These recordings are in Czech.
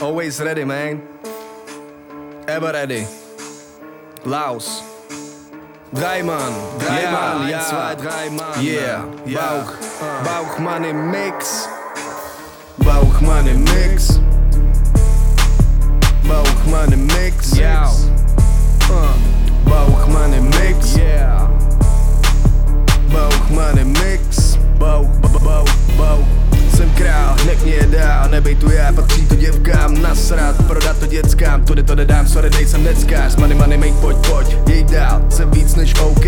Always ready, man. Ever ready. Laus. Drei Mann, drei Ja, Mann, ja. zwei, drei Mann. Yeah, Ja. Bauch, Ah. Bauchmann im Mix. Bauchmann im Mix. Bauchmann im Mix. Ja. To dětskám, tudy to nedám, sorry, nejsem neckář Money, money, mate, pojď, pojď, jej dál, jsem víc než OK.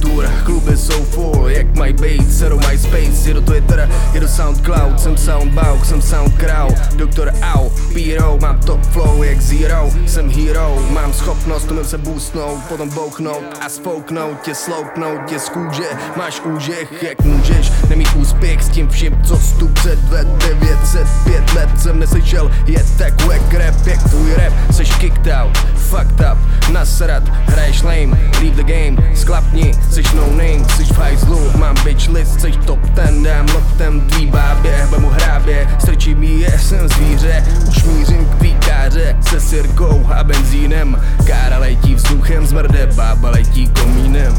Tour, kluby jsou full, jak mají být, seru MySpace Jedu Twitter, jedu Soundcloud, jsem Soundbauch, jsem Soundcrowd Doktor Au, Piro, mám top flow jak Zero. Jsem hero, mám schopnost, umím se boostnout, potom bouchnout a spouknout Tě sloupnout, tě z kůže, máš úžech, jak můžeš Nemít úspěch s tím vším, co stup před ve 905 let jsem neslyšel Je tak wack rap, jak tvůj rap, seš kicked out, fucked up Nasrat, hraješ lame, leave the game, sklapni, seš no name, seš v hajzlu Mám bitch list, seš top ten, dám loktem tvý bábě, vemu hrábě Strčí mi je, jsem zvíře, už mířím k píkáře Se sirkou a benzínem, kára letí vzduchem, zmrde, bába letí komínem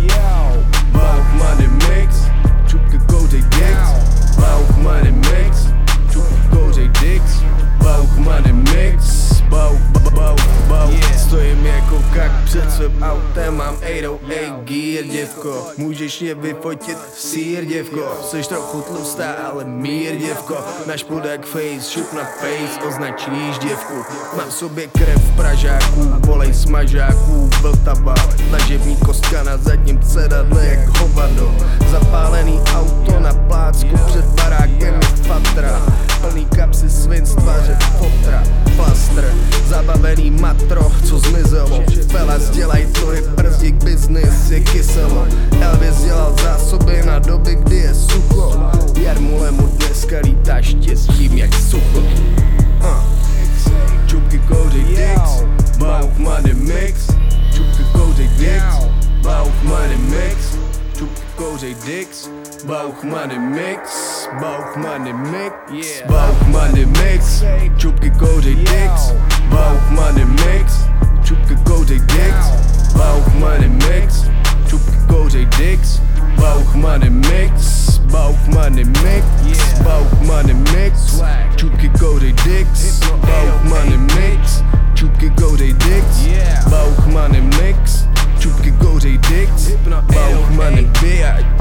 Yo. Bauch money mix, před svým autem, mám 808 gear, děvko. Můžeš mě vyfotit? Sír, děvko. Seš trochu tlustá, ale mír, děvko. Náš pudek face, šup na face, označíš děvku. Mám v sobě krev pražáků, volej smažáků, Vltava. Tlažební kostka na zadním sedadle jak hovado. Zapálený auto je kyselo. Elvis dělal zásoby na doby, kdy je sucho. Jarmule mu dneska lítá štěstím jak sucho. Uh. Čupky kouřej dicks, bauch money mix. Čupky kouřej dicks, bauch money mix. Čupky kouřej dicks, bauch money mix. Bauch money mix, bauch money mix. Čupky kouřej dicks, bauch money mix done be.